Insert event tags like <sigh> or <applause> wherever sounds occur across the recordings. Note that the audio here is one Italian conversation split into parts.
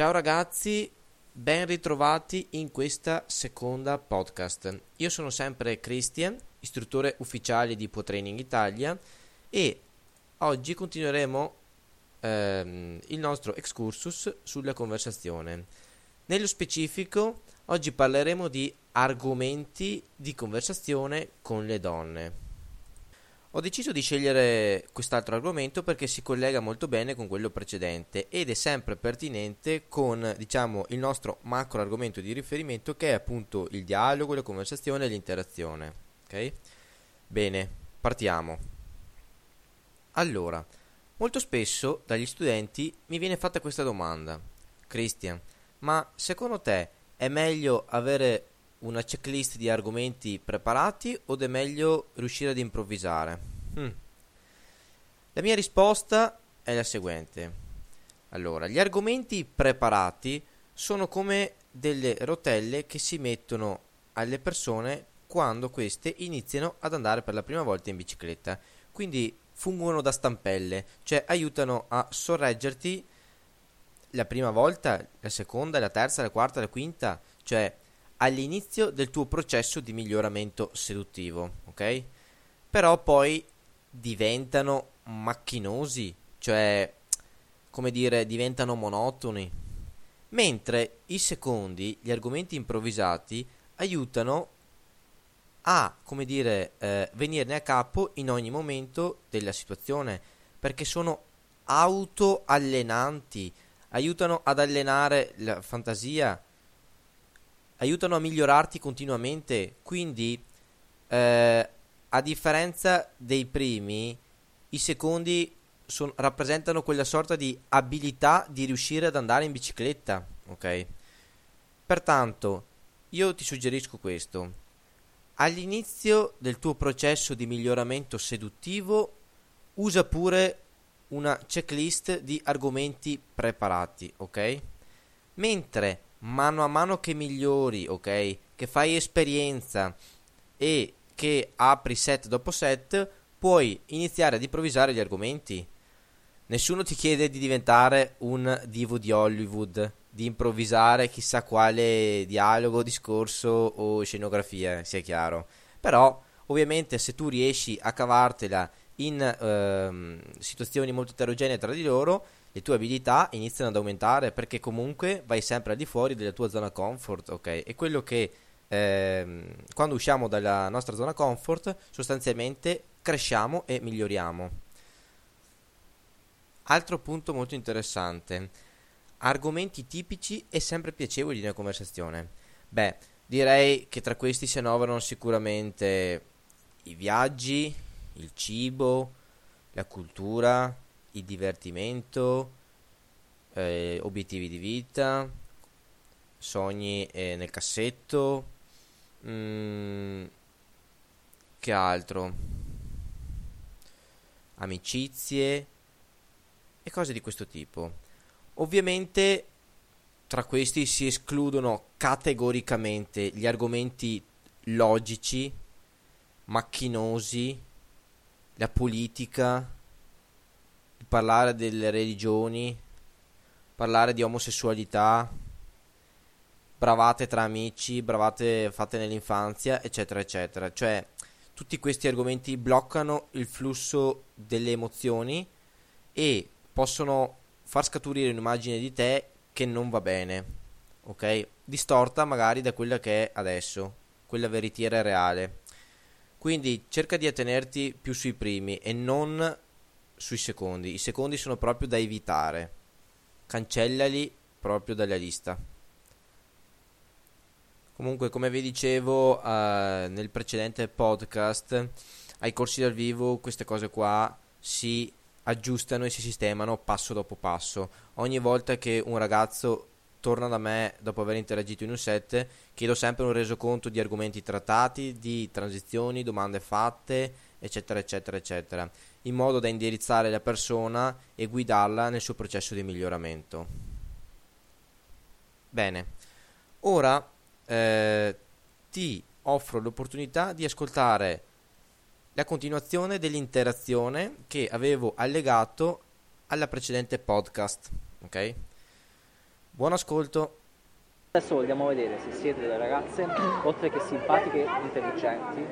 Ciao ragazzi, ben ritrovati in questa seconda podcast. Io sono sempre Christian, istruttore ufficiale di PoTraining Italia e oggi continueremo ehm, il nostro excursus sulla conversazione. Nello specifico, oggi parleremo di argomenti di conversazione con le donne. Ho deciso di scegliere quest'altro argomento perché si collega molto bene con quello precedente ed è sempre pertinente con, diciamo, il nostro macro argomento di riferimento che è appunto il dialogo, la conversazione e l'interazione. Ok? Bene, partiamo. Allora, molto spesso dagli studenti mi viene fatta questa domanda. Christian, ma secondo te è meglio avere una checklist di argomenti preparati o è meglio riuscire ad improvvisare? Hmm. La mia risposta è la seguente. Allora, gli argomenti preparati sono come delle rotelle che si mettono alle persone quando queste iniziano ad andare per la prima volta in bicicletta. Quindi fungono da stampelle, cioè aiutano a sorreggerti la prima volta, la seconda, la terza, la quarta, la quinta, cioè all'inizio del tuo processo di miglioramento seduttivo, ok? Però poi diventano macchinosi, cioè come dire, diventano monotoni. Mentre i secondi, gli argomenti improvvisati, aiutano a, come dire, eh, venirne a capo in ogni momento della situazione, perché sono autoallenanti, aiutano ad allenare la fantasia, aiutano a migliorarti continuamente. Quindi, eh, a differenza dei primi, i secondi son, rappresentano quella sorta di abilità di riuscire ad andare in bicicletta. Ok? Pertanto, io ti suggerisco questo. All'inizio del tuo processo di miglioramento seduttivo, usa pure una checklist di argomenti preparati, ok? Mentre mano a mano che migliori, ok? Che fai esperienza e che apri set dopo set, puoi iniziare ad improvvisare gli argomenti. Nessuno ti chiede di diventare un divo di Hollywood, di improvvisare chissà quale dialogo, discorso o scenografia, sia chiaro. Però, ovviamente, se tu riesci a cavartela in ehm, situazioni molto eterogenee tra di loro, le tue abilità iniziano ad aumentare perché comunque vai sempre al di fuori della tua zona comfort, ok? E quello che ehm, quando usciamo dalla nostra zona comfort sostanzialmente cresciamo e miglioriamo. Altro punto molto interessante, argomenti tipici e sempre piacevoli di una conversazione. Beh, direi che tra questi si annoverano sicuramente i viaggi, il cibo, la cultura, il divertimento, eh, obiettivi di vita, sogni eh, nel cassetto, mm, che altro? Amicizie e cose di questo tipo. Ovviamente tra questi si escludono categoricamente gli argomenti logici, macchinosi, la politica, parlare delle religioni, parlare di omosessualità, bravate tra amici, bravate fatte nell'infanzia, eccetera, eccetera. Cioè, tutti questi argomenti bloccano il flusso delle emozioni e possono far scaturire un'immagine di te che non va bene, ok? Distorta magari da quella che è adesso, quella veritiera e reale. Quindi cerca di attenerti più sui primi e non sui secondi. I secondi sono proprio da evitare. Cancellali proprio dalla lista. Comunque, come vi dicevo uh, nel precedente podcast, ai corsi dal vivo queste cose qua si aggiustano e si sistemano passo dopo passo. Ogni volta che un ragazzo torna da me dopo aver interagito in un set, chiedo sempre un resoconto di argomenti trattati, di transizioni, domande fatte, eccetera, eccetera, eccetera, in modo da indirizzare la persona e guidarla nel suo processo di miglioramento. Bene, ora eh, ti offro l'opportunità di ascoltare la continuazione dell'interazione che avevo allegato alla precedente podcast, ok? Buon ascolto. Adesso vogliamo vedere se siete delle ragazze, oltre che simpatiche e intelligenti,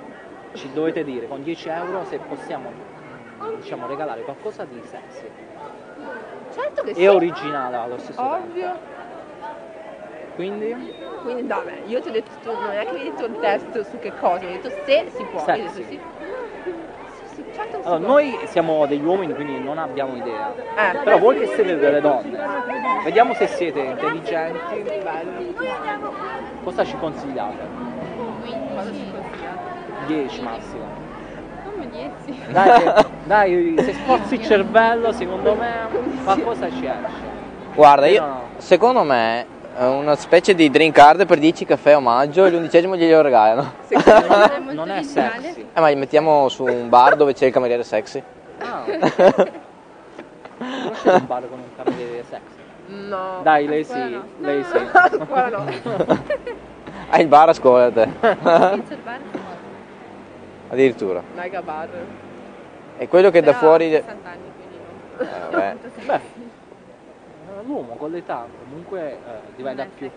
ci dovete dire con 10 euro se possiamo diciamo, regalare qualcosa di sexy Certo che sì. e originale allo stesso tempo. Ovvio. Quindi Quindi vabbè, io ti ho detto, tu non è che mi hai detto il test su che cosa, mi hai detto se si può. Io ho detto Sexy. Sì, sì, certo che si allora, noi siamo degli uomini quindi non abbiamo idea. Eh, Però voi che siete delle donne, vediamo se siete intelligenti, cosa ci consigliate? Cosa ci consigliate? 10 massimo. Come 10? Dai, se, <laughs> dai, se sforzi il cervello, secondo me qualcosa ci esce. Guarda, io, no, no. secondo me una specie di drink card per 10 caffè omaggio e l'undicesimo glielo regalano. Secondo <laughs> me. È molto Non è originale. sexy. Eh, ma li mettiamo su un bar dove c'è il cameriere sexy. Ah. Conoscete un bar con un cameriere sexy? No. Dai, lei sì, no. lei sì. <laughs> Ancora no. <laughs> Ah, il bar a scuola te. Inizio il bar. Addirittura. Mega bar. E quello che da Però fuori... ha de- 60 anni, quindi no. Eh, vabbè. Beh, eh, l'uomo con l'età comunque eh, diventa più.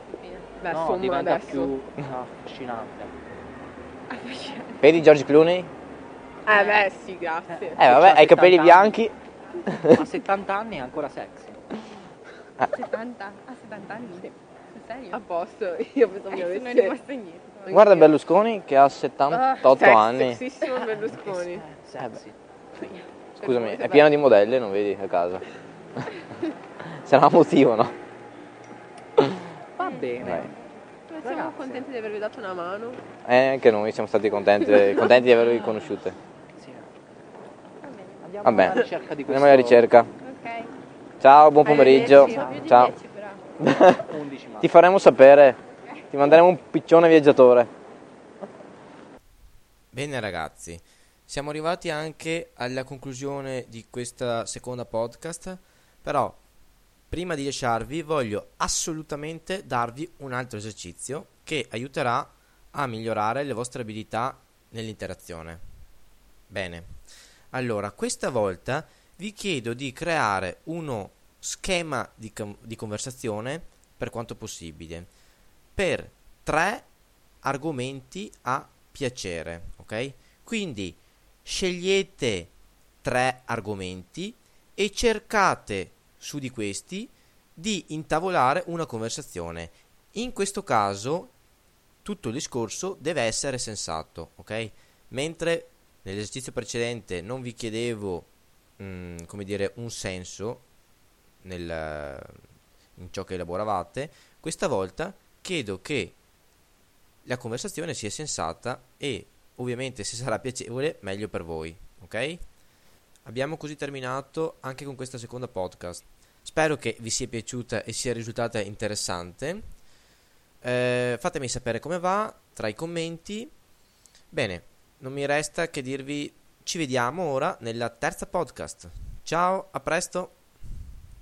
Beh, no, diventa adesso. più affascinante. Vedi George Clooney? Eh beh, sì, grazie. Eh vabbè, hai i capelli 70 bianchi. A 70 anni è ancora sexy. 70? A 70 anni? Serio? A posto, io pensavo mi Adesso non è rimasto niente. Guarda Berlusconi che ha 78 Sex- anni. Sexissimo Berlusconi. Eh, sexy. Scusami, è pieno di modelle, non vedi a casa? <laughs> Sarà un motivo, no? Va bene. Vai. Siamo Ragazze. contenti di avervi dato una mano. Eh, anche noi siamo stati contenti, contenti di avervi conosciute. Sì. Va bene. Andiamo Vabbè, alla ricerca di questo andiamo alla ricerca. Ok. Ciao, buon pomeriggio. Ciao. 10 però. 11 Ti faremo sapere. Ti manderemo un piccione viaggiatore. Bene ragazzi, siamo arrivati anche alla conclusione di questa seconda podcast, però prima di lasciarvi voglio assolutamente darvi un altro esercizio che aiuterà a migliorare le vostre abilità nell'interazione. Bene, allora questa volta vi chiedo di creare uno schema di, com- di conversazione per quanto possibile per tre argomenti a piacere, ok? Quindi scegliete tre argomenti e cercate su di questi di intavolare una conversazione. In questo caso tutto il discorso deve essere sensato, ok? Mentre nell'esercizio precedente non vi chiedevo, mm, come dire, un senso nel, in ciò che elaboravate, questa volta chiedo che la conversazione sia sensata e ovviamente se sarà piacevole meglio per voi, ok? Abbiamo così terminato anche con questa seconda podcast. Spero che vi sia piaciuta e sia risultata interessante. Eh, fatemi sapere come va tra i commenti. Bene, non mi resta che dirvi ci vediamo ora nella terza podcast. Ciao, a presto!